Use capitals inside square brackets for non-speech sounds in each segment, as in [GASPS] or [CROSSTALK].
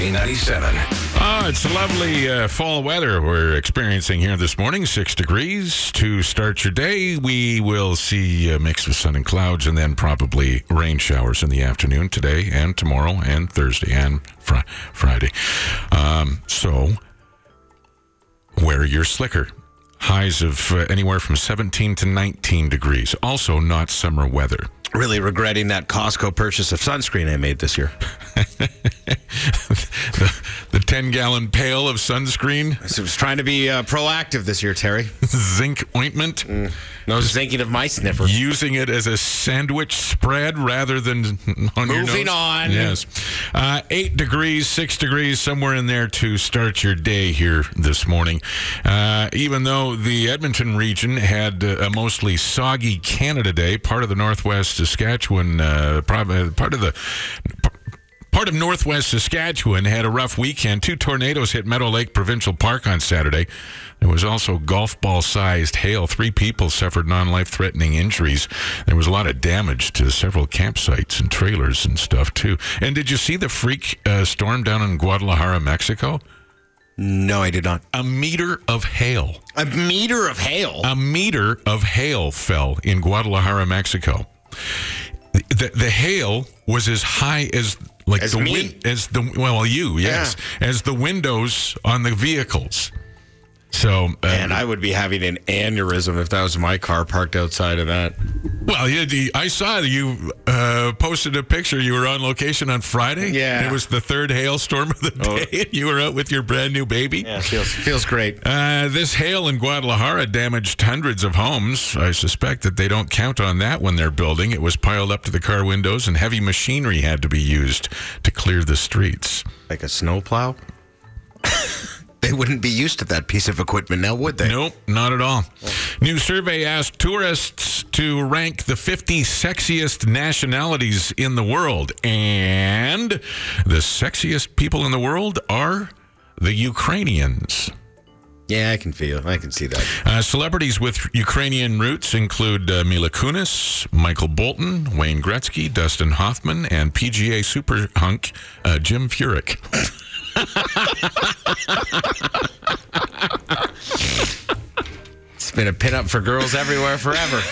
K97. Oh, it's lovely uh, fall weather we're experiencing here this morning. Six degrees to start your day. We will see a mix of sun and clouds and then probably rain showers in the afternoon today and tomorrow and Thursday and fr- Friday. Um, so wear your slicker. Highs of uh, anywhere from 17 to 19 degrees. Also, not summer weather. Really regretting that Costco purchase of sunscreen I made this year. [LAUGHS] the, the 10 gallon pail of sunscreen, I was trying to be uh, proactive this year, Terry. [LAUGHS] zinc ointment. I was thinking of my sniffer. using it as a sandwich spread rather than [LAUGHS] on your Moving on. Yes, uh, eight degrees, six degrees, somewhere in there to start your day here this morning. Uh, even though the Edmonton region had uh, a mostly soggy Canada Day, part of the Northwest Saskatchewan, uh, part of the. Part of northwest Saskatchewan had a rough weekend. Two tornadoes hit Meadow Lake Provincial Park on Saturday. There was also golf ball sized hail. Three people suffered non life threatening injuries. There was a lot of damage to several campsites and trailers and stuff, too. And did you see the freak uh, storm down in Guadalajara, Mexico? No, I did not. A meter of hail. A meter of hail. A meter of hail fell in Guadalajara, Mexico. The, the hail was as high as like As the me? win- as the well you yes as the windows on the vehicles. So uh, and I would be having an aneurysm if that was my car parked outside of that. well, yeah, the, I saw you uh, posted a picture. You were on location on Friday. Yeah. it was the third hailstorm of the Oh. day. You were out with your brand new baby. Yeah, feels feels great. Uh, this hail in Guadalajara damaged hundreds of homes. I suspect that they don't count on that when they're building. It was piled up to the car windows, and heavy machinery had to be used to clear the streets. Like a snowplow. [LAUGHS] they wouldn't be used to that piece of equipment now, would they? Nope, not at all. New survey asked tourists to rank the 50 sexiest nationalities in the world, and the sexiest people in the world are the Ukrainians. Yeah, I can feel. I can see that. Uh, celebrities with Ukrainian roots include uh, Mila Kunis, Michael Bolton, Wayne Gretzky, Dustin Hoffman, and PGA super hunk uh, Jim Furyk. [LAUGHS] [LAUGHS] It's been a pinup for girls everywhere forever. [LAUGHS]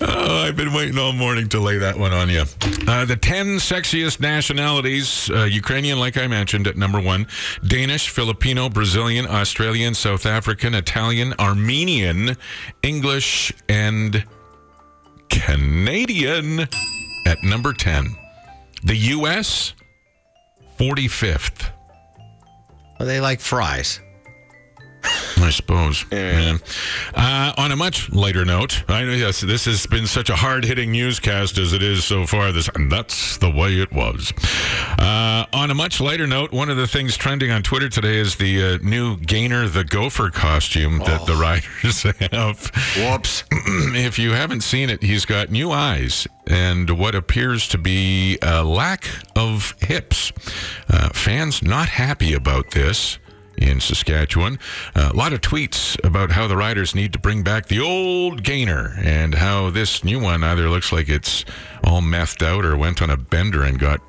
Oh, I've been waiting all morning to lay that one on you. Uh, the 10 sexiest nationalities uh, Ukrainian, like I mentioned, at number one Danish, Filipino, Brazilian, Australian, South African, Italian, Armenian, English, and Canadian at number 10. The U.S., 45th. Well, they like fries. I suppose. Yeah. Uh, on a much lighter note, I know yes, this has been such a hard-hitting newscast as it is so far. This and that's the way it was. Uh, on a much lighter note, one of the things trending on Twitter today is the uh, new Gainer the Gopher costume that the riders [LAUGHS] have. Whoops. [CLEARS THROAT] if you haven't seen it, he's got new eyes and what appears to be a lack of hips. Uh, fans not happy about this in Saskatchewan. Uh, a lot of tweets about how the riders need to bring back the old gainer and how this new one either looks like it's all methed out or went on a bender and got.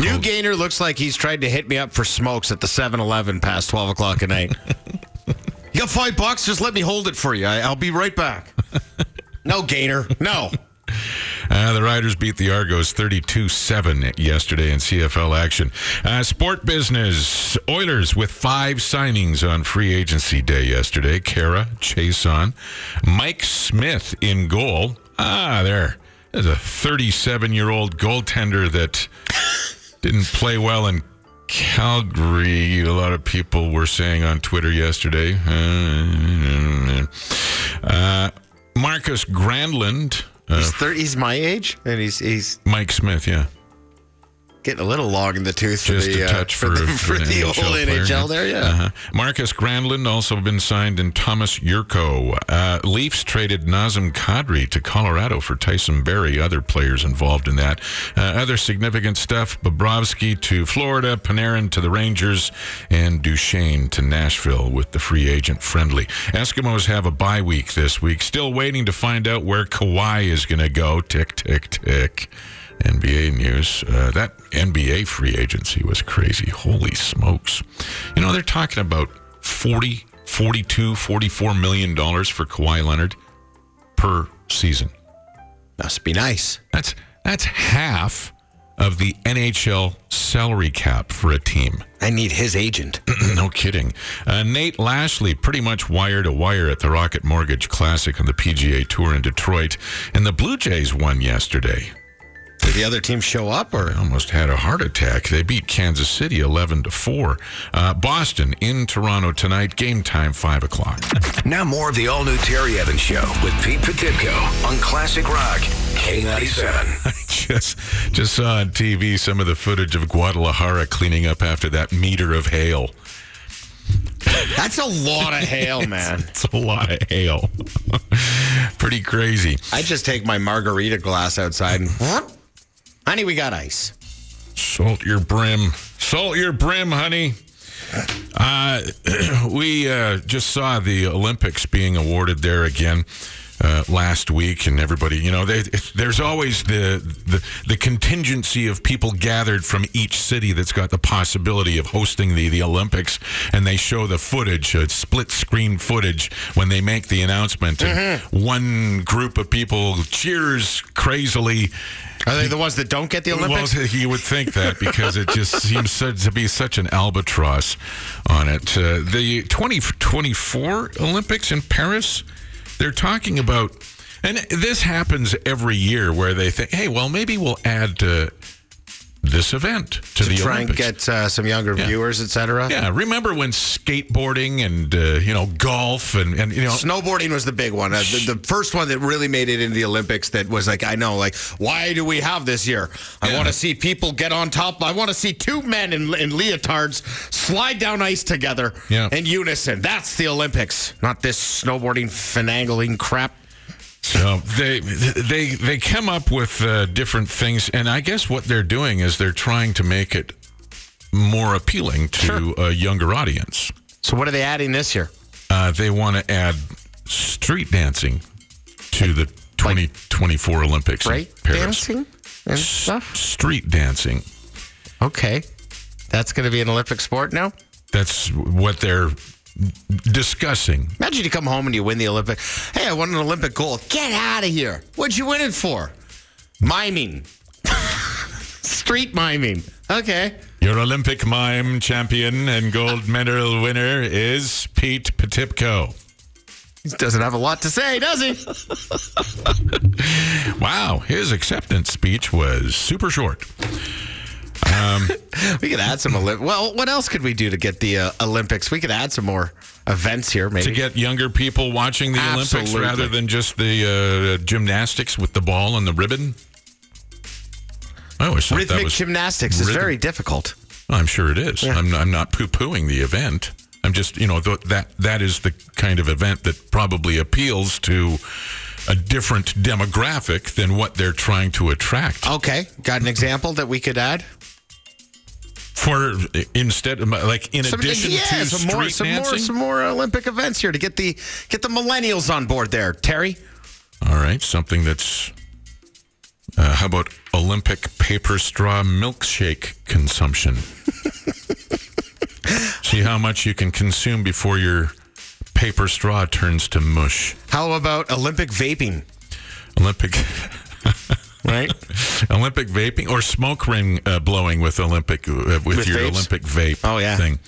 New. Gainer looks like he's tried to hit me up for smokes at the 7 Eleven past 12 o'clock at night. [LAUGHS] you got five bucks? Just let me hold it for you. I, I'll be right back. [LAUGHS] no, Gainer. No. Uh, the Riders beat the Argos 32 7 yesterday in CFL action. Uh, sport business Oilers with five signings on free agency day yesterday. Kara, Chiasson, Mike Smith in goal. Ah, there. There's a 37 year old goaltender that didn't play well in Calgary. A lot of people were saying on Twitter yesterday. Uh, Markus Granlund. He's, 30, he's my age, and he's he's Mike Smith, yeah. Getting a little long in the tooth for Just the, a uh, touch for, [LAUGHS] the, for an the old player, NHL there, yeah. Uh-huh. Markus Granlund also been signed in Tomas Jurco. Uh, Leafs traded Nazem Kadri to Colorado for Tyson Barrie. Other players involved in that. Uh, other significant stuff: Bobrovsky to Florida, Panarin to the Rangers, and Duchene to Nashville with the free agent friendly. Eskimos have a bye week this week. Still waiting to find out where Kawhi is going to go. Tick tick tick. NBA news. Uh, that NBA free agency was crazy. Holy smokes. You know, they're talking about 40, 42, 44 million dollars for Kawhi Leonard per season. Must be nice. That's that's half of the NHL salary cap for a team. I need his agent. [CLEARS THROAT] no kidding. Uh, Nate Lashley pretty much wire to wire at the Rocket Mortgage Classic on the PGA Tour in Detroit, and the Blue Jays won yesterday. Did the other team show up or? I almost had a heart attack. They beat Kansas City 11 to 4. Uh, Boston in Toronto tonight. Game time 5 o'clock. [LAUGHS] Now more of the all new Terry Evans Show with Pete Potipcoe on Classic Rock K97. I [LAUGHS] just just saw on TV some of the footage of Guadalajara cleaning up after that meter of hail. That's a lot of hail, [LAUGHS] man. It's a lot of hail. Pretty crazy. I just take my margarita glass outside and, honey, we got ice. Salt your brim. Salt your brim, honey. Uh, [CLEARS THROAT] we uh, just saw the Olympics being awarded there again. Uh, last week, and everybody, you know, they, there's always the, the the contingency of people gathered from each city that's got the possibility of hosting the the Olympics, and they show the footage, uh, split screen footage, when they make the announcement. Mm-hmm. One group of people cheers crazily. Are they the ones that don't get the Olympics? Well, [LAUGHS] you would think that because it just [LAUGHS] seems to be such an albatross on it. Uh, the 2024 Olympics in Paris, they're talking about, and this happens every year where they think, hey, well, maybe we'll add uh, this event to, to the try Olympics. and get uh, some younger viewers, etc. yeah, remember when skateboarding and uh, you know golf and, and you know Snowboarding was the big one. Uh, the, the first one that really made it into the Olympics that was like, I know, like, why do we have this here? I Yeah. want to see people get on top. I want to see two men in, in leotards slide down ice together Yeah. in unison. That's the Olympics, not this snowboarding finagling crap. So they they they come up with uh, different things, and I guess what they're doing is they're trying to make it more appealing to a younger audience. So what are they adding this year? Uh, they want to add street dancing to the 2024 Olympics in Right? Paris. Dancing and stuff? Street dancing. Okay. That's going to be an Olympic sport now? That's what they're discussing. Imagine you come home and you win the Olympic. Hey, I won an Olympic gold. Get out of here. What'd you win it for? Miming. [LAUGHS] Street miming. Okay. Your Olympic mime champion and gold medal winner is Pete Potipcoe. He doesn't have a lot to say, does he? [LAUGHS] Wow, his acceptance speech was super short. [LAUGHS] we could add some Olymp. Well, what else could we do to get the uh, Olympics? We could add some more events here, maybe. to get younger people watching the Olympics rather than just the uh, gymnastics with the ball and the ribbon. I always thought that Rhythmic gymnastics is very difficult. I'm sure it is. I'm, I'm not poo-pooing the event. I'm just, you know, th- that that is the kind of event that probably appeals to a different demographic than what they're trying to attract. Okay. Got an example that we could add? For instead, like in Some- addition yeah, to some street more, some more, some more Olympic events here to get the get the millennials on board there. Terry, All right, something that's. Uh, how about Olympic paper straw milkshake consumption? [LAUGHS] See how much you can consume before your paper straw turns to mush. how about Olympic vaping? Olympic. [LAUGHS] Right. [LAUGHS] Olympic vaping or smoke ring uh, blowing with Olympic uh, with, With your vapes? Olympic vape Oh, yeah. thing.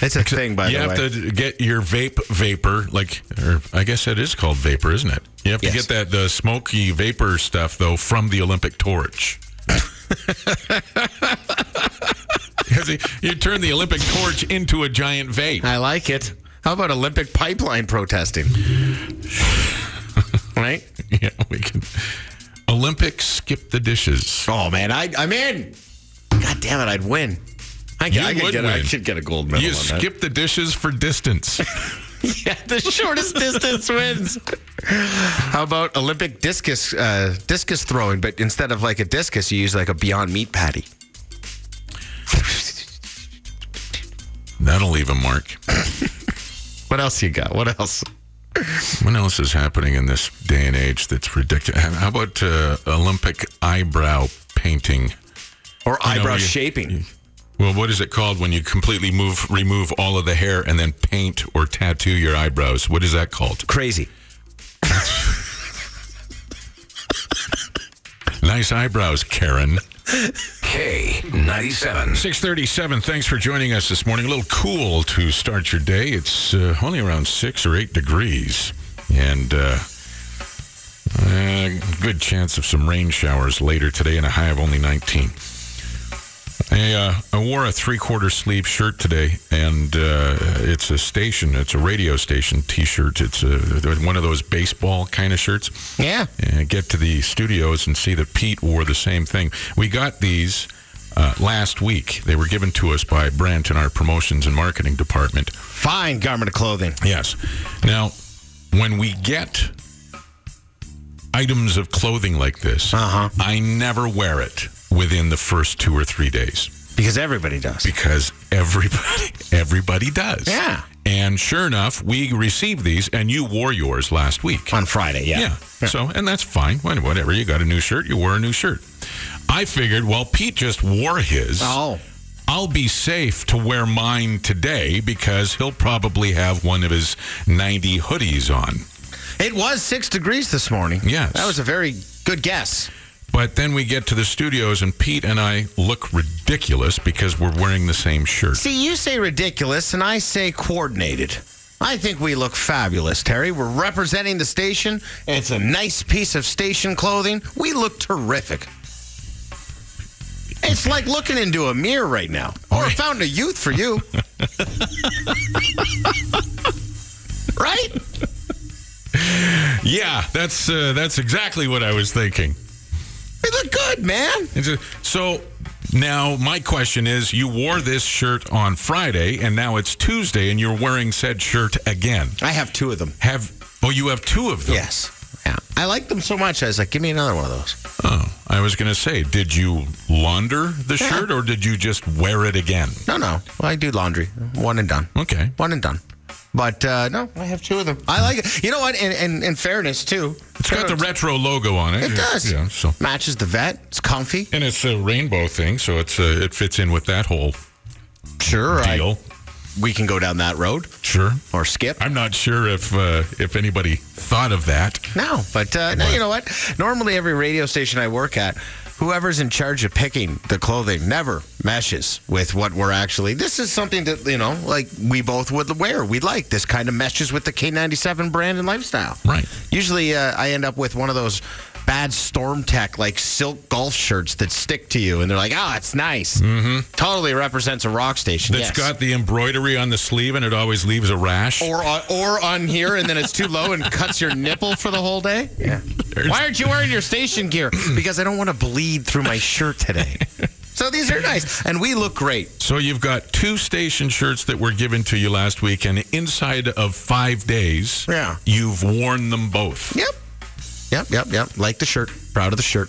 It's a thing, by the way. you have to get your vape vapor, like, or I guess it is called vapor, isn't it? You have to Yes. get that the smoky vapor stuff though from the Olympic torch. [LAUGHS] You turn the Olympic torch into a giant vape. I like it. How about Olympic pipeline protesting? [LAUGHS] right? Yeah, we can. Olympic skip the dishes. Oh man, I, I'm in. God damn it, I'd win. I, You I could would get. I win. should get a gold medal You on skip the dishes for distance. [LAUGHS] Yeah, the shortest distance wins. How about Olympic discus uh, discus throwing? But instead of like a discus, you use like a Beyond Meat patty. That'll leave a mark. [LAUGHS] What else you got? What else? What else is happening in this day and age that's ridiculous? How about uh, Olympic eyebrow painting. Or eyebrow you- shaping. Well, what is it called when you completely move, remove all of the hair and then paint or tattoo your eyebrows? What is that called? Crazy. Nice eyebrows, Karen. K97. 637, thanks for joining us this morning. A little cool to start your day. It's uh, only around 6 or 8 degrees. And uh, uh, good chance of some rain showers later today and a high of only 19. I, uh, I wore a three-quarter sleeve shirt today, and uh, it's a station. It's a radio station T-shirt. It's a, one of those baseball kind of shirts Yeah. and get to the studios and see that Pete wore the same thing. We got these uh, last week. They were given to us by Brent in our promotions and marketing department. Fine garment of clothing. Yes. Now, when we get items of clothing like this, Uh-huh. I never wear it within the first two or three days Because everybody does. because everybody [LAUGHS] everybody does. Yeah. And sure enough, we received these, and you wore yours last week. On Friday, yeah. Yeah. So, and that's fine. Whatever. You got a new shirt, you wore a new shirt. I figured, well, Pete just wore his. Oh. I'll be safe to wear mine today because he'll probably have one of his 90 hoodies on. It was six degrees this morning. Yes. That was a very good guess. But then we get to the studios, and Pete and I look ridiculous because we're wearing the same shirt. See, you say ridiculous, and I say coordinated. I think we look fabulous, Terry. We're representing the station. It's a nice piece of station clothing. We look terrific. It's like looking into a mirror right now. Or found a fountain of youth for you. [LAUGHS] right? Yeah, that's uh, that's exactly what I was thinking. Look good, man. So now my question is: You wore this shirt on Friday, and now it's Tuesday, and you're wearing said shirt again. I have two of them. Have oh, you have two of them? Yes. Yeah. I like them so much. I was like, give me another one of those. Oh, I was going to say, did you launder the Yeah. shirt, or did you just wear it again? No, no. Well, I do laundry. One and done. Okay. One and done. But uh, no, I have two of them. I like it. You know what? In, in, in fairness, too, It's got the retro logo on it. It does. Yeah. So, matches the vet. It's comfy. and it's a rainbow thing, so it's uh, it fits in with that whole Sure. I- we can go down that road Sure. or skip. I'm not sure if uh, if anybody thought of that. No, but uh, no, you know what? Normally, every radio station I work at, whoever's in charge of picking the clothing never meshes with what we're actually. This is something that you know, like we both would wear. We like this kind of meshes with the K97 brand and lifestyle. Right. Usually, uh, I end up with one of those bad Storm Tech like silk golf shirts that stick to you, and they're like, "Oh, it's nice." Mm-hmm. Totally represents a rock station. That's yes. got the embroidery on the sleeve, and it always leaves a rash. or on, or on here, and then it's too low and cuts your nipple for the whole day. Yeah. Why aren't you wearing your station gear? Because I don't want to bleed through my shirt today. [LAUGHS] so these are nice, and we look great. So you've got two station shirts that were given to you last week, and inside of five days, Yeah. you've worn them both. Yep. Yep. Yep. Yep. Like the shirt. Proud of the shirt.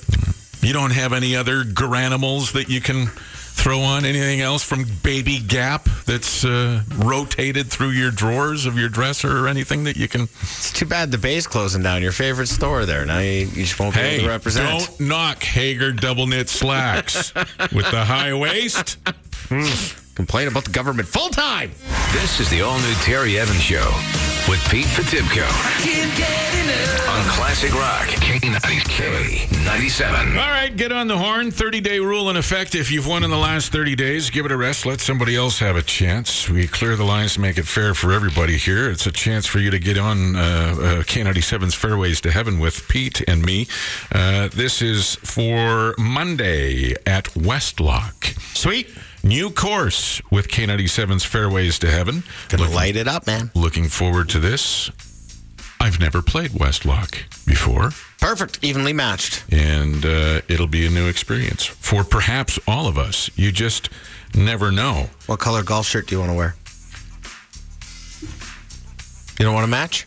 You don't have any other garanimals that you can throw on? Anything else from Baby Gap that's uh, rotated through your drawers of your dresser or anything that you can? It's too bad the bay's closing down. Your favorite store there. Now you, you just won't be able to represent. don't knock Haggar double knit slacks with the high waist. [LAUGHS] complain about the government full time. This is the all new Terry Evans Show with Pete Potipcoe on Classic Rock K90K97. All right, get on the horn. 30 day rule in effect. If you've won in the last 30 days, give it a rest. Let somebody else have a chance. We clear the lines to make it fair for everybody here. It's a chance for you to get on uh, uh, K97's Fairways to Heaven with Pete and me. Uh, this is for Monday at Westlock. Sweet. New course with K97's Fairways to Heaven. Gonna Looking- light it up, man. Looking forward to this. I've never played Westlock before Perfect. Evenly matched. and uh, it'll be a new experience for perhaps all of us. You just never know. What color golf shirt do you want to wear? You don't want to match?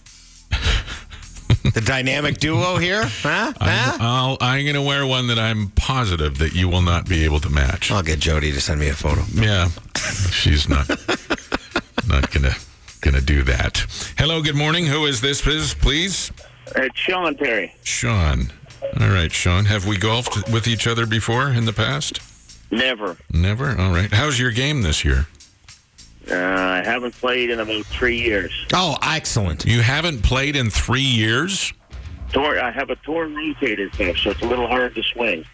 The dynamic duo here? Huh? I'm, huh? I'll, I'm going to wear one that I'm positive that you will not be able to match. I'll get Jody to send me a photo. Yeah, she's not not gonna gonna do that. Hello, good morning. Who is this, please? Please, It's Sean Terry. Sean. All right, Sean. Have we golfed with each other before in the past? Never. Never. All right. How's your game this year? Uh, I haven't played in about three years. Oh, excellent. You haven't played in three years. Tor- I have a torn rotator cuff, so it's a little hard to swing.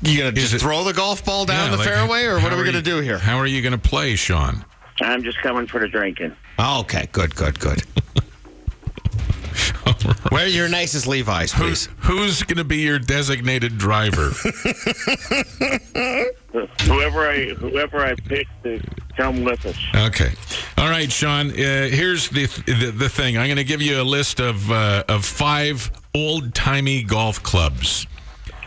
You gonna just it- throw the golf ball down Yeah, the like, fairway, or what are we gonna do here? How are you going to play, Sean? I'm just coming for the drinking. Oh, okay, good, good, good. [LAUGHS] Wear your nicest Levi's, please. Who's going to be your designated driver? [LAUGHS] Whoever I whoever I pick to come with us. Okay. All right, Sean. Uh, here's the, the the thing. I'm going to give you a list of uh, of five old timey golf clubs.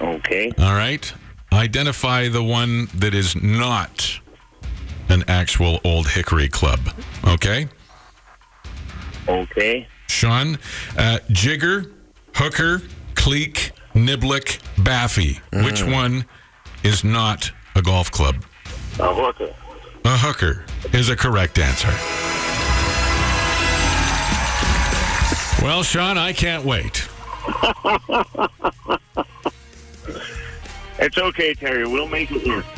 Okay. All right. Identify the one that is not an actual old hickory club. Okay. Okay. Sean, uh, Jigger, Hooker, Cleek, Niblick, Baffy. Which one is not a golf club? A hooker. A hooker is a correct answer. Well, Sean, I can't wait. It's okay, Terry. We'll make it work. [LAUGHS]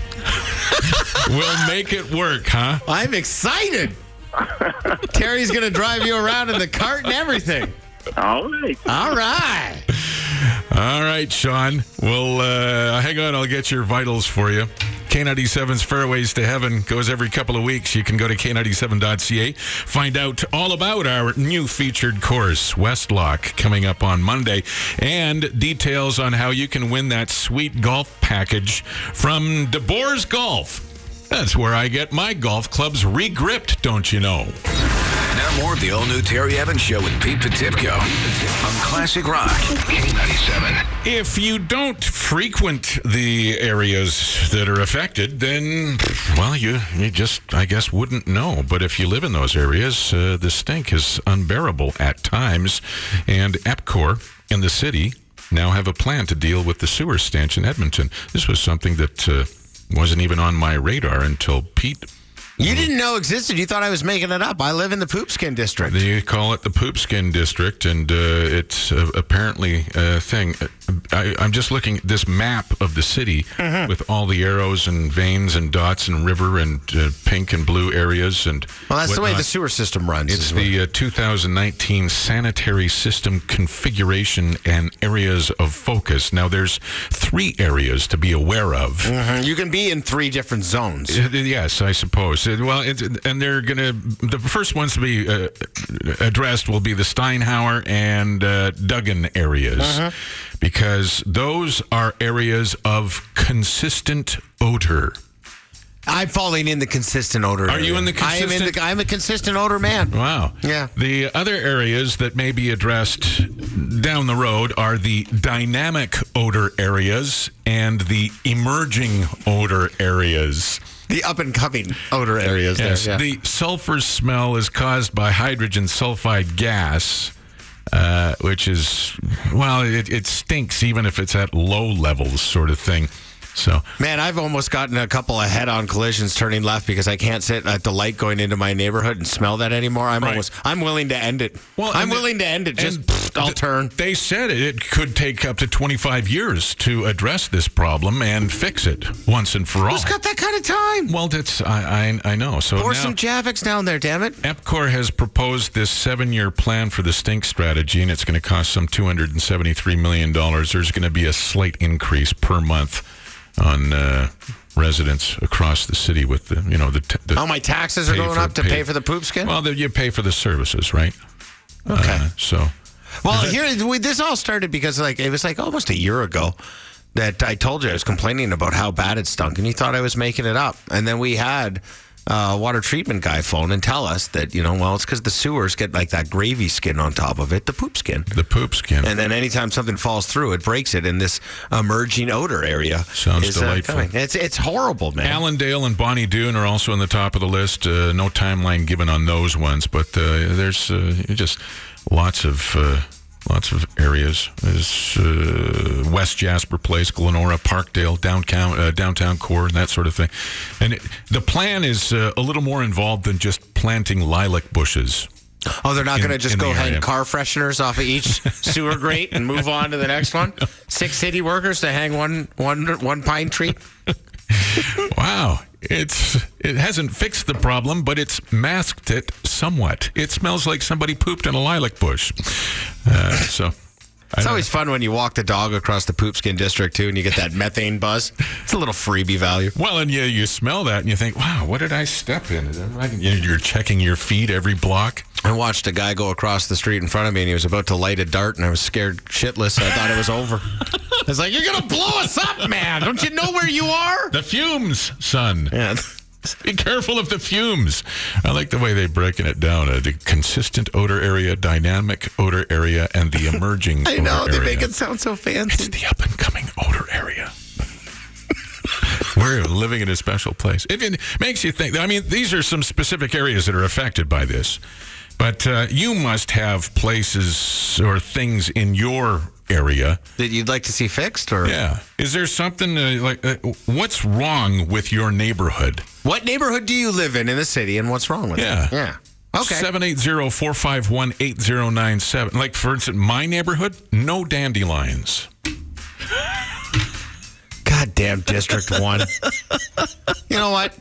We'll make it work, huh? I'm excited. Terry's gonna drive you around in the cart and everything. All right. All right. All right, Sean. Well, uh, hang on. I'll get your vitals for you. K97's Fairways to Heaven goes every couple of weeks. You can go to K97.ca. Find out all about our new featured course, Westlock, coming up on Monday, and details on how you can win that sweet golf package from DeBoer's Golf. That's where I get my golf clubs regripped, don't you know? Now more of the all-new Terry Evans Show with Pete Potipcoe on Classic Rock K97. If you don't frequent the areas that are affected, then, well, you, you just, I guess, wouldn't know. But if you live in those areas, uh, the stink is unbearable at times. And EPCOR and the city now have a plan to deal with the sewer stench in Edmonton. This was something that uh, wasn't even on my radar until Pete You didn't know existed. You thought I was making it up. I live in the poopskin district. They call it the Poopskin District, and uh, it's uh, apparently a thing. I, I'm just looking at this map of the city Mm-hmm. with all the arrows and veins and dots and river and uh, pink and blue areas and. well, that's the way the sewer system runs. It's the uh, 2019 sanitary system configuration and areas of focus. Now, there's three areas to be aware of. Mhm. You can be in three different zones. Uh, Yes, I suppose. Uh, Well, it's, and they're going to, the first ones to be uh, addressed will be the Steinhauer and uh, Duggan areas because those are areas of consistent odor. I'm falling in the consistent odor. Are you in the I am in the. I'm a consistent odor man. Wow. Yeah. The other areas that may be addressed down the road are the dynamic odor areas and the emerging odor areas. The up and coming odor areas. Yes, there. Yeah. the sulfur smell is caused by hydrogen sulfide gas, uh, which is, well, it, it stinks even if it's at low levels, sort of thing. So, Man, I've almost gotten a couple of head-on collisions turning left because I can't sit at the light going into my neighborhood and smell that anymore. I'm Right. almost. I'm willing to end it. Well, I'm and the- willing to end it. Just pfft, I'll th- turn. They said it, it could take up to 25 years to address this problem and fix it once and for all. Who's got that kind of time? well, that's I, I I know. So Pour now, some Javex down there, damn it. EPCOR has proposed this seven year plan for the stink strategy, and it's going to cost some $273 million. There's going to be a slight increase per month on uh, residents across the city with the, you know, the. T- the Oh, my taxes are going for- up to pay for the poop skin. Well, you pay for the services, right? okay. Uh, so. Well, here we, this all started because like it was like almost a year ago that I told you I was complaining about how bad it stunk, and you thought I was making it up. And then we had uh, water treatment guy phone and tell us that you know, well, it's because the sewers get like that gravy skin on top of it, the poop skin. The poop skin. And then anytime something falls through, it breaks it in this emerging odor area. Sounds is, uh, delightful. coming. it's it's horrible, man. Allendale and Bonnie Doon are also on the top of the list. Uh, no timeline given on those ones, but uh, there's uh, just lots of uh, lots of areas. There's uh, West Jasper Place, Glenora, Parkdale, downtown uh, downtown core, and that sort of thing. And it, the plan is uh, a little more involved than just planting lilac bushes. Oh, they're not going to just go hang car fresheners off of each [LAUGHS] sewer grate and move on to the next one. [LAUGHS] Six city workers to hang one one one pine tree. [LAUGHS] Wow. It's it hasn't fixed the problem, but it's masked it somewhat. It smells like somebody pooped in a lilac bush. Uh, so It's always fun when you walk the dog across the poopskin district too, and you get that methane buzz. It's a little freebie value. well, and you you smell that and you think, wow, what did I step in? Is that right? You- You're checking your feet every block. I watched a guy go across the street in front of me, and he was about to light a dart, and I was scared shitless. I thought it was over. [LAUGHS] I was like, "You're gonna blow us up, man! Don't you know where you are?" The fumes, son. Yeah. [LAUGHS] Be careful of the fumes. I like the way they've broken it down. Uh, the consistent odor area, dynamic odor area, and the emerging [LAUGHS] I know they area. make it sound so fancy. It's the up and coming odor area. We're living in a special place. It, it makes you think. I mean, these are some specific areas that are affected by this, but uh, you must have places or things in your area. That you'd like to see fixed, or Yeah. Is there something uh, like uh, what's wrong with your neighborhood? what neighborhood do you live in in the city, and what's wrong with Yeah. it? Yeah. Okay. 780-451-8097. Like for instance, my neighborhood, no dandelions. Goddamn District One. you know what?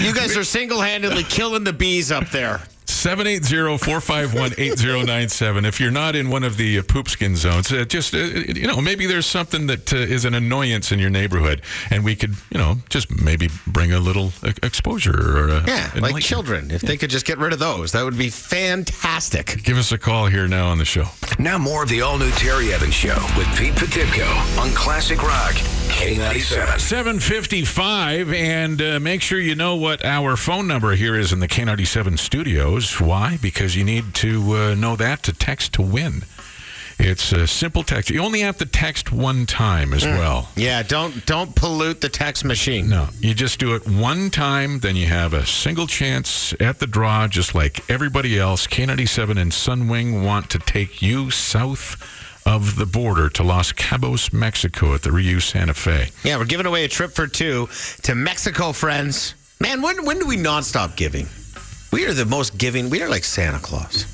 You guys are single-handedly killing the bees up there. 780-451-8097. If you're not in one of the uh, poopskin zones, uh, just, uh, you know, maybe there's something that uh, is an annoyance in your neighborhood, and we could, you know, just maybe bring a little uh, exposure. Or, uh, Yeah, like children. If they could just get rid of those, that would be fantastic. Give us a call here now on the show. Now more of the all-new Terry Evans Show with Pete Potipcoe on Classic Rock K97. 755 and uh, make sure you know what our phone number here is in the K97 studios. Why? Because you need to uh, know that to text to win. It's a simple text. You only have to text one time as well. Yeah, don't don't pollute the text machine. No, you just do it one time, then you have a single chance at the draw, just like everybody else. K97 and Sunwing want to take you south of the border to Los Cabos, Mexico at the Riu Santa Fe. Yeah, we're giving away a trip for two to Mexico, friends. Man, when when do we not stop giving? We are the most giving. We are like Santa Claus,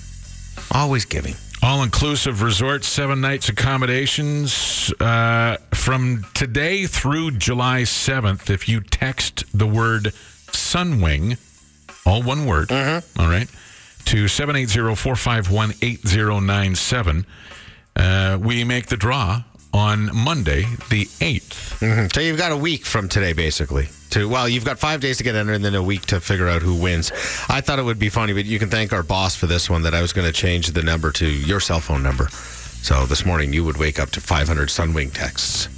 always giving. All inclusive resort, seven nights accommodations uh, from today through July 7th. If you text the word Sunwing, all one word, all right, to 780 451 8097, uh, we make the draw on Monday, the 8th. Mm-hmm. So you've got a week from today, basically. To well, you've got five days to get entered, and then a week to figure out who wins. I thought it would be funny, but you can thank our boss for this one. That I was going to change the number to your cell phone number. So this morning you would wake up to 500 Sunwing texts.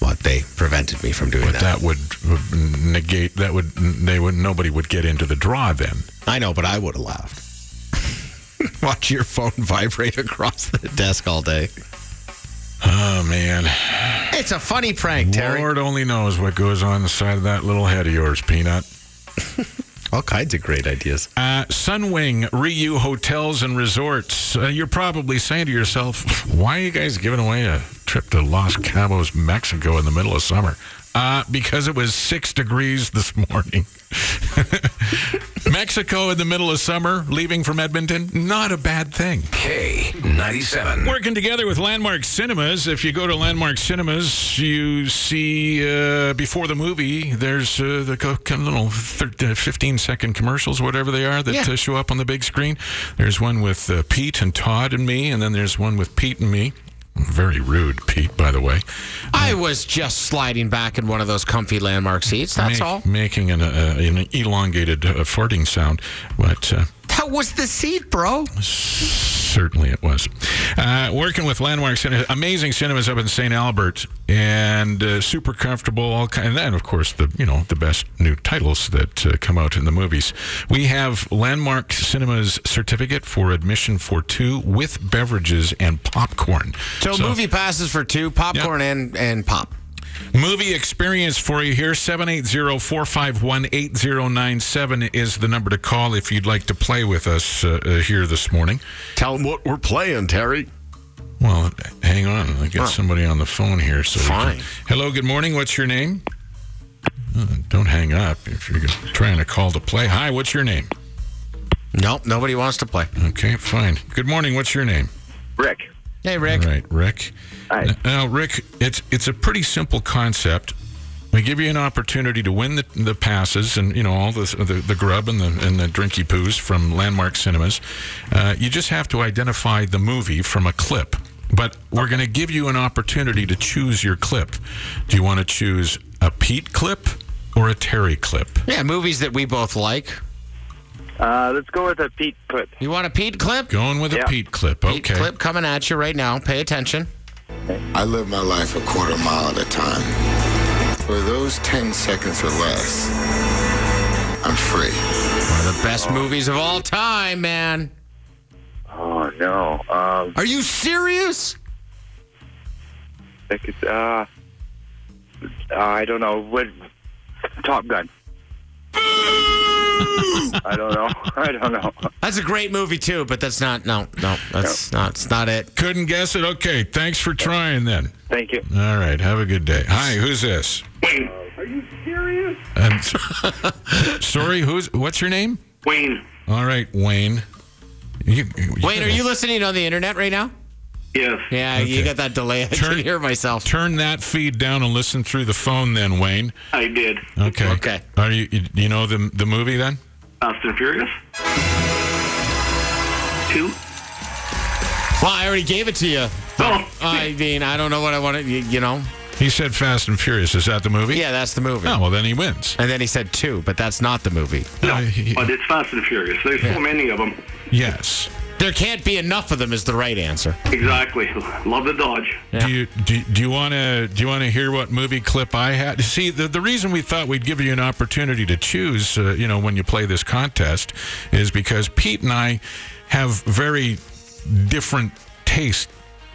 But they prevented me from doing But that. that would, would negate, that would, they would, nobody would get into the draw then. I know, but I would have laughed. [LAUGHS] Watch your phone vibrate across the desk all day. Oh, man. It's a funny prank, Terry. Lord only knows what goes on the side of that little head of yours, Peanut. [LAUGHS] All kinds of great ideas. Uh, Sunwing Riu Hotels and Resorts. Uh, you're probably saying to yourself, why are you guys giving away a trip to Los Cabos, Mexico in the middle of summer? Uh, because it was six degrees this morning. [LAUGHS] Mexico in the middle of summer, leaving from Edmonton, not a bad thing. K97. Working together with Landmark Cinemas. If you go to Landmark Cinemas, you see uh, before the movie, there's uh, the kind of little thir- uh, 15 second commercials, whatever they are, that Yeah. uh, show up on the big screen. There's one with uh, Pete and Todd and me, and then there's one with Pete and me. Very rude, Pete, by the way. I was just sliding back in one of those comfy landmark seats. That's Ma- all. Making an, uh, an elongated uh, farting sound, but. That was the seat, bro. Certainly it was. Uh, working with Landmark Cinema, amazing cinemas up in St. Albert, and uh, super comfortable. All kind, and then of course the you know the best new titles that uh, come out in the movies. We have Landmark Cinemas certificate for admission for two with beverages and popcorn. So, movie passes for two, popcorn and, and pop. Movie experience for you here 780-451-8097 is the number to call if you'd like to play with us uh, uh, here this morning. Tell them what we're playing, Terry. Well, hang on. I got somebody on the phone here. So Fine. can- Hello, good morning. What's your name? Uh, don't hang up if you're trying to call to play. Hi, what's your name? Nope, nobody wants to play. Okay, fine. Good morning. What's your name? Rick. Hey, Rick. All right, Rick. Hi. Now, Rick, it's it's a pretty simple concept. We give you an opportunity to win the, the passes and you know all the, the the grub and the and the drinky poos from Landmark Cinemas. Uh, you just have to identify the movie from a clip. But we're going to give you an opportunity to choose your clip. Do you want to choose a Pete clip or a Terry clip? Yeah, movies that we both like. Uh, let's go with a Pete clip. You want a Pete clip? Going with a Yeah. Pete clip. Okay. Pete Okay. clip coming at you right now. Pay attention. I live my life a quarter mile at a time. For those 10 seconds or less, I'm free. One of the best movies of all time, man. Oh no. Um, Are you serious? I could, uh, uh, I don't know. What? Top Gun. I don't know. [LAUGHS] I don't know. That's a great movie too, but that's not. No, no, that's not. It's not it. Couldn't guess it. Okay. Thanks for trying then. Thank you. All right. Have a good day. Hi. Who's this? Wayne. Are you serious? And [LAUGHS] sorry, who's what's your name? Wayne. All right, Wayne. You, you Wait, are you listening on the internet right now? Yes. Yeah, you got that delay. [LAUGHS] I Turn- can hear myself. turn that feed down and listen through the phone then, Wayne? I did. Okay. Okay. Are you you you know the the movie then? Fast and Furious. Two. Well, I already gave it to you. Oh. I mean, I don't know what I wanted. You, you know. He said Fast and Furious. Is that the movie? Yeah, that's the movie. Oh well, then he wins. And then he said two, but that's not the movie. Uh, he- But it's Fast and Furious. There's so many of them. yes. There can't be enough of them. Is the right answer. Exactly. Love the Dodge. Yeah. Do you do, do you want to do you want to hear what movie clip I had? See, the the reason we thought we'd give you an opportunity to choose, uh, you know, when you play this contest, is because Pete and I have very different taste.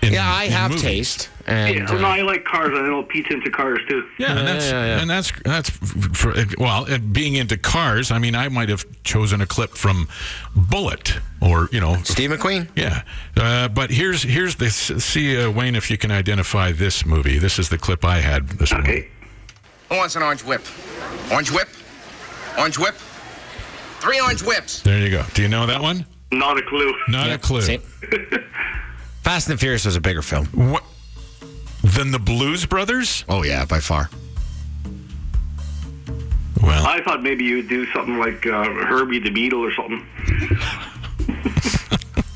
In, Yeah, I in have movies. taste. And Yeah, uh, no, I like cars. I know Pete's into cars too. Yeah, and that's yeah, yeah. and that's that's for, well, being into cars. I mean, I might have chosen a clip from Bullitt or you know, Steve McQueen. yeah. Uh, but here's here's the see uh, Wayne if you can identify this movie. This is the clip I had this morning. Okay. Who wants an orange whip? Orange whip? Orange whip? Three orange whips. There you go. Do you know that one? Not a clue. Not a clue. [LAUGHS] See? Fast and Furious was a bigger film. What? Than the Blues Brothers? Oh yeah, by far. Well, I thought maybe you'd do something like uh, Herbie the Beetle or something. [LAUGHS]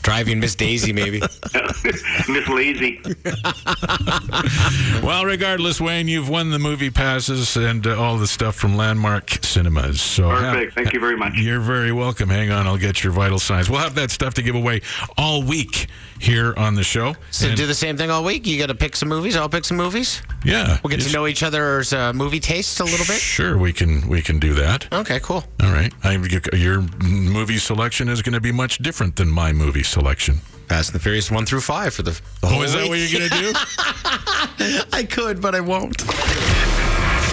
Driving Miss Daisy, maybe. [LAUGHS] Miss Lazy. [LAUGHS] well, regardless, Wayne, you've won the movie passes and uh, all the stuff from Landmark Cinemas. So Perfect. Thank you very much. You're very welcome. Hang on, I'll get your vital signs. We'll have that stuff to give away all week here on the show. So And- do the same thing all week. You got to pick some movies. I'll pick some movies. yeah, We'll get to know each other's uh, movie tastes a little bit. Sure, we can we can do that. Okay, cool. All right. I, your movie selection is going to be much different than my movie selection. Fast and the Furious one through five for the, the oh, whole Oh, is that week. what you're going to do? [LAUGHS] I could, but I won't.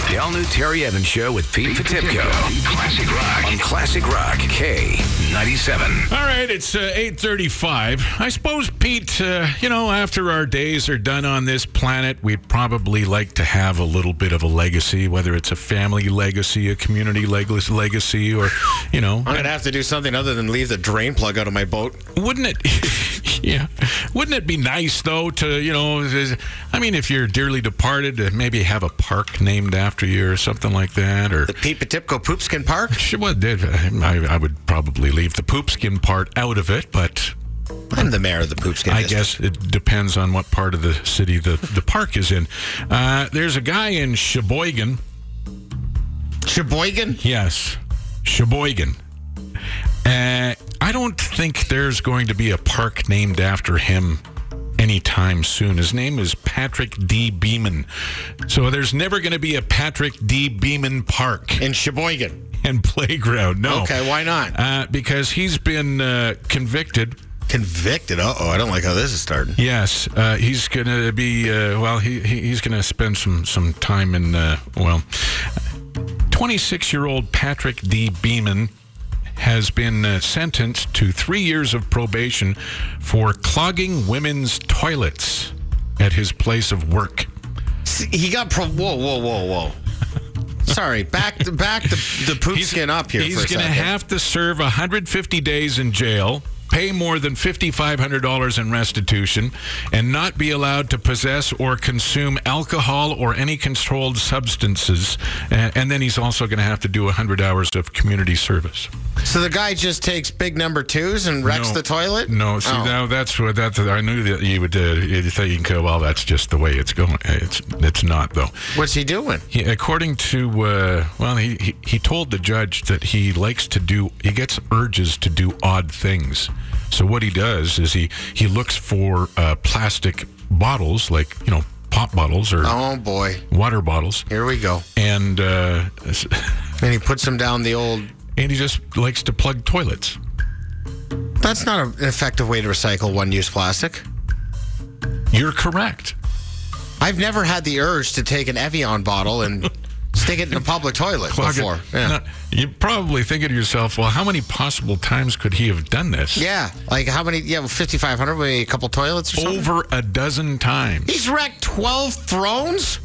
The all new Terry Evans Show with Pete Potipcoe. Classic Rock. On Classic Rock K97. All right, it's uh, 8:35. I suppose Pete, uh, you know, after our days are done on this planet, we'd probably like to have a little bit of a legacy, whether it's a family legacy, a community leg- legacy, or, you know, I'm gonna have to do something other than leave the drain plug out of my boat. wouldn't it? [LAUGHS] yeah, wouldn't it be nice though to, you know, I mean, if you're dearly departed, to maybe have a park named after you or something like that, or. Pete Potipcoe Poopskin Park. [LAUGHS] Well, did I, I would probably leave the poopskin part out of it, but I'm the mayor of the Poopskin. I district. guess it depends on what part of the city the, the park is in. Uh, there's a guy in Sheboygan. Sheboygan. Yes, Sheboygan. Uh, I don't think there's going to be a park named after him anytime soon. His name is Patrick D. Beeman. So there's never going to be a Patrick D. Beeman Park in Sheboygan. and playground. No. Okay, why not? Uh, because he's been uh, convicted Convicted. Uh oh, I don't like how this is starting. Yes, uh, he's going to be. Uh, well, he, he he's going to spend some some time in. Uh, well, 26 year old Patrick D. Beeman has been uh, sentenced to three years of probation for clogging women's toilets at his place of work. He got pro. Whoa, whoa, whoa, whoa. [LAUGHS] sorry. Back to back the the poop skin up here. He's going to have to serve 150 days in jail, pay more than $5,500 in restitution, and not be allowed to possess or consume alcohol or any controlled substances. And, and then he's also going to have to do 100 hours of community service. So the guy just takes big number twos and wrecks No. the toilet. No, see Oh. now that's what that I knew that you would uh, you think well that's just the way it's going. It's it's not though. What's he doing? He, according to uh, well, he, he he told the judge that he likes to do. He gets urges to do odd things. So what he does is he he looks for uh, plastic bottles, like you know pop bottles or Oh boy, water bottles, here we go. and uh, And he puts them down the old. [LAUGHS] and he just likes to plug toilets. That's not an effective way to recycle one-use plastic. You're correct. I've never had the urge to take an Evian bottle and [LAUGHS] stick it in a public toilet Clog before. Yeah. You're probably thinking to yourself, well, how many possible times could he have done this? Yeah, like how many? Yeah, 5,500, maybe a couple toilets or something. Over a dozen times. He's wrecked 12 thrones?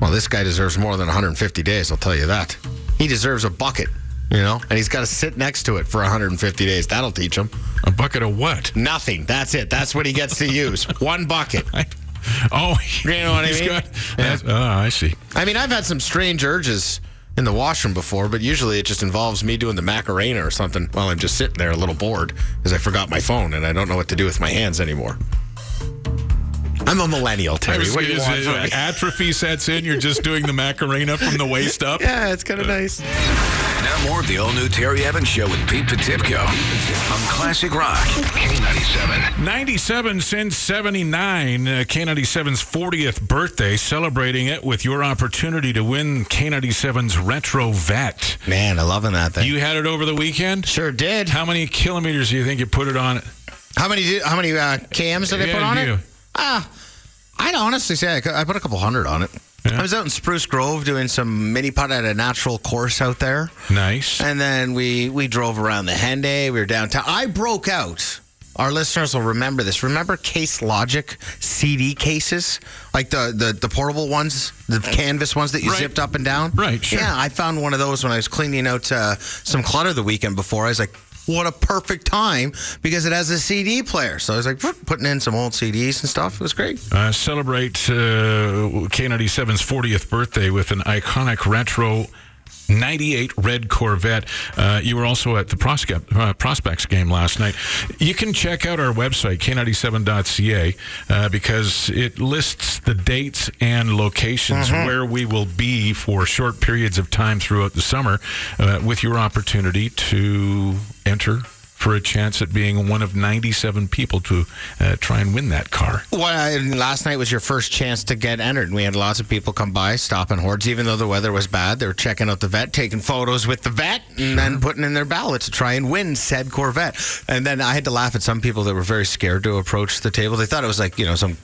Well, this guy deserves more than 150 days, I'll tell you that. He deserves a bucket, you know, and he's got to sit next to it for 150 days. That'll teach him. A bucket of what? Nothing. That's it. That's what he gets to use. [LAUGHS] One bucket. [LAUGHS] Oh, You know what I mean? Got, Yeah. Oh, I see. I mean, I've had some strange urges in the washroom before, but usually it just involves me doing the Macarena or something while I'm just sitting there a little bored because I forgot my phone and I don't know what to do with my hands anymore. I'm a millennial, Terry. What do you Is want it- from atrophy sets in. You're just doing the Macarena from the waist up. [LAUGHS] Yeah, it's kind of nice. Now more of the all-new Terry Evans Show with Pete Potipcoe on Classic Rock K97. 97 since 79, uh, K97's 40th birthday, celebrating it with your opportunity to win K97's Retro Vet. Man, I'm loving that thing. You had it over the weekend? sure did. How many kilometers do you think you put it on? How many? Did, how many uh, KMs did I Yeah, put on you. it? Ah, I'd honestly say I, I put a couple hundred on it. Yeah. I was out in Spruce Grove doing some mini putt at a natural course out there. Nice. And then we we drove around the Henday. We were downtown. I broke out. Our listeners will remember this. Remember Case Logic CD cases, like the the, the portable ones, the canvas ones that you Right. zipped up and down. Right, sure. Yeah, I found one of those when I was cleaning out uh, some clutter the weekend before. I was like, what a perfect time because it has a CD player. So I was like putting in some old CDs and stuff. It was great. Uh, celebrate uh, K97's 40th birthday with an iconic retro 98 red Corvette. Uh, you were also at the Prospect, uh, Prospects game last night. You can check out our website, k97.ca, uh, because it lists the dates and locations where we will be for short periods of time throughout the summer uh, with your opportunity to enter for a chance at being one of 97 people to uh, try and win that car. Well, I- last night was your first chance to get entered. We had lots of people come by, stopping hordes. Even though the weather was bad, they were checking out the vet, taking photos with the vet, and then putting in their ballot to try and win said Corvette. And then I had to laugh at some people that were very scared to approach the table. They thought it was like you know some.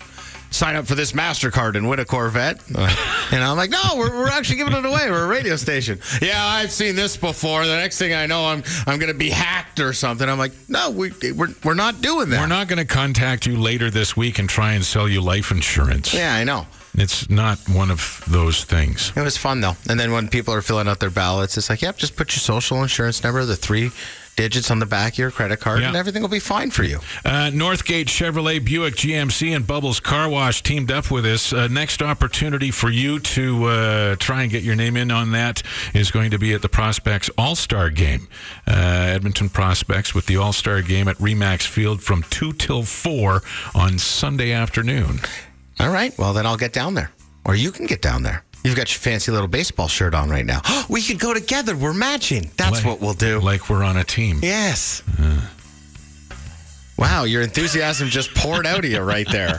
Sign up for this MasterCard and win a Corvette. Uh, and I'm like, no, we're, we're actually giving it away. We're a radio station. Yeah, I've seen this before. The next thing I know, I'm I'm going to be hacked or something. I'm like, no, we, we're, we're not doing that. We're not going to contact you later this week and try and sell you life insurance. Yeah, I know. It's not one of those things. It was fun though. And then when people are filling out their ballots, it's like, yep, just put your social insurance number, the three digits on the back of your credit card, Yeah. and everything will be fine for you. Uh, Northgate Chevrolet Buick GMC and Bubbles Car Wash teamed up with us. Uh, next opportunity for you to uh, try and get your name in on that is going to be at the Prospects All Star Game. Uh, Edmonton Prospects with the All Star Game at Remax Field from 2 till 4 on Sunday afternoon. All right. Well, then I'll get down there, or you can get down there. You've got your fancy little baseball shirt on right now. [GASPS] we could go together. We're matching. That's Like- what we'll do. Like we're on a team. yes. Uh. Wow, your enthusiasm just poured out of you right there.